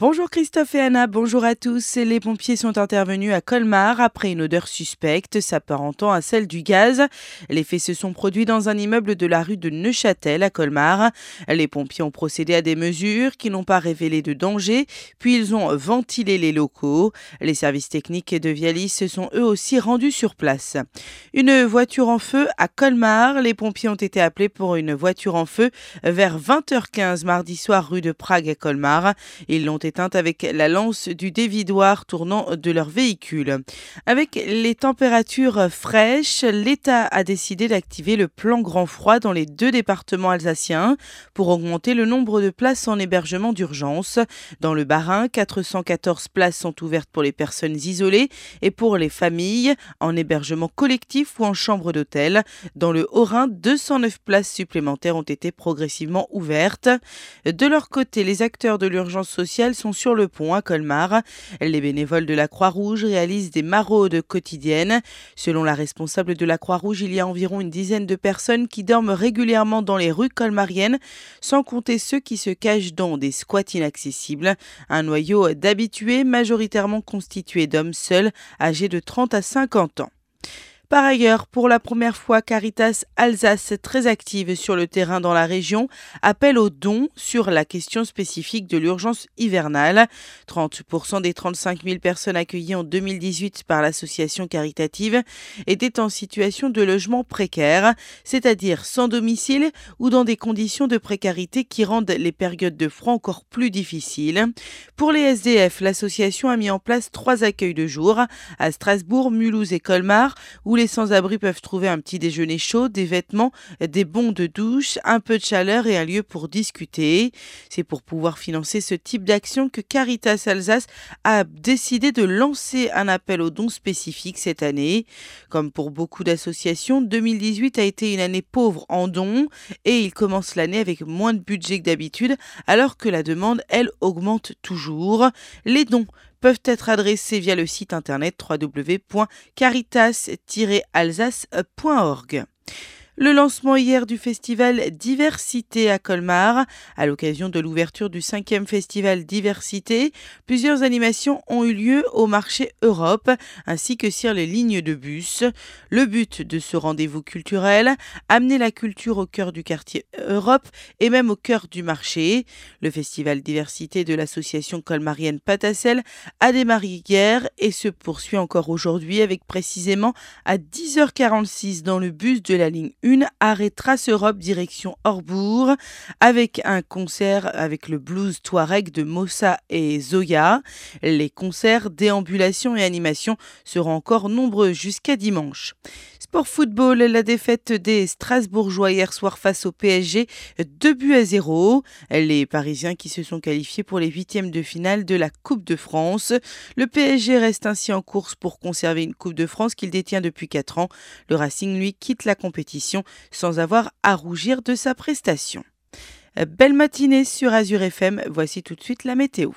Bonjour Christophe et Anna, bonjour à tous. Les pompiers sont intervenus à Colmar après une odeur suspecte s'apparentant à celle du gaz. Les faits se sont produits dans un immeuble de la rue de Neuchâtel à Colmar. Les pompiers ont procédé à des mesures qui n'ont pas révélé de danger, puis ils ont ventilé les locaux. Les services techniques de Vialis se sont eux aussi rendus sur place. Une voiture en feu à Colmar. Les pompiers ont été appelés pour une voiture en feu vers 20h15 mardi soir rue de Prague à Colmar. Ils l'ont éteinte avec la lance du dévidoir tournant de leur véhicule. Avec les températures fraîches, l'État a décidé d'activer le plan grand froid dans les deux départements alsaciens pour augmenter le nombre de places en hébergement d'urgence. Dans le Bas-Rhin, 414 places sont ouvertes pour les personnes isolées et pour les familles en hébergement collectif ou en chambre d'hôtel. Dans le Haut-Rhin, 209 places supplémentaires ont été progressivement ouvertes. De leur côté, les acteurs de l'urgence sociale sont sur le pont à Colmar. Les bénévoles de la Croix-Rouge réalisent des maraudes quotidiennes. Selon la responsable de la Croix-Rouge, il y a environ une dizaine de personnes qui dorment régulièrement dans les rues colmariennes, sans compter ceux qui se cachent dans des squats inaccessibles. Un noyau d'habitués majoritairement constitué d'hommes seuls, âgés de 30 à 50 ans. Par ailleurs, pour la première fois, Caritas Alsace, très active sur le terrain dans la région, appelle aux dons sur la question spécifique de l'urgence hivernale. 30% des 35 000 personnes accueillies en 2018 par l'association caritative étaient en situation de logement précaire, c'est-à-dire sans domicile ou dans des conditions de précarité qui rendent les périodes de froid encore plus difficiles. Pour les SDF, l'association a mis en place trois accueils de jour à Strasbourg, Mulhouse et Colmar, où les sans-abri peuvent trouver un petit déjeuner chaud, des vêtements, des bons de douche, un peu de chaleur et un lieu pour discuter. C'est pour pouvoir financer ce type d'action que Caritas Alsace a décidé de lancer un appel aux dons spécifiques cette année. Comme pour beaucoup d'associations, 2018 a été une année pauvre en dons et il commence l'année avec moins de budget que d'habitude alors que la demande, elle, augmente toujours. Les dons peuvent être adressés via le site internet www.caritas-alsace.org. Le lancement hier du festival Diversité à Colmar. À l'occasion de l'ouverture du cinquième festival Diversité, plusieurs animations ont eu lieu au marché Europe ainsi que sur les lignes de bus. Le but de ce rendez-vous culturel, amener la culture au cœur du quartier Europe et même au cœur du marché. Le festival Diversité de l'association colmarienne Patacel a démarré hier et se poursuit encore aujourd'hui avec précisément à 10h46 dans le bus de la ligne 1 une arrêt Trace Europe direction Orbourg avec un concert avec le blues Touareg de Mossa et Zoya. Les concerts, déambulations et animations seront encore nombreux jusqu'à dimanche. Sport football, la défaite des Strasbourgeois hier soir face au PSG, 2 buts à 0. Les Parisiens qui se sont qualifiés pour les huitièmes de finale de la Coupe de France. Le PSG reste ainsi en course pour conserver une Coupe de France qu'il détient depuis 4 ans. Le Racing, lui, quitte la compétition sans avoir à rougir de sa prestation. Belle matinée sur Azure FM, voici tout de suite la météo.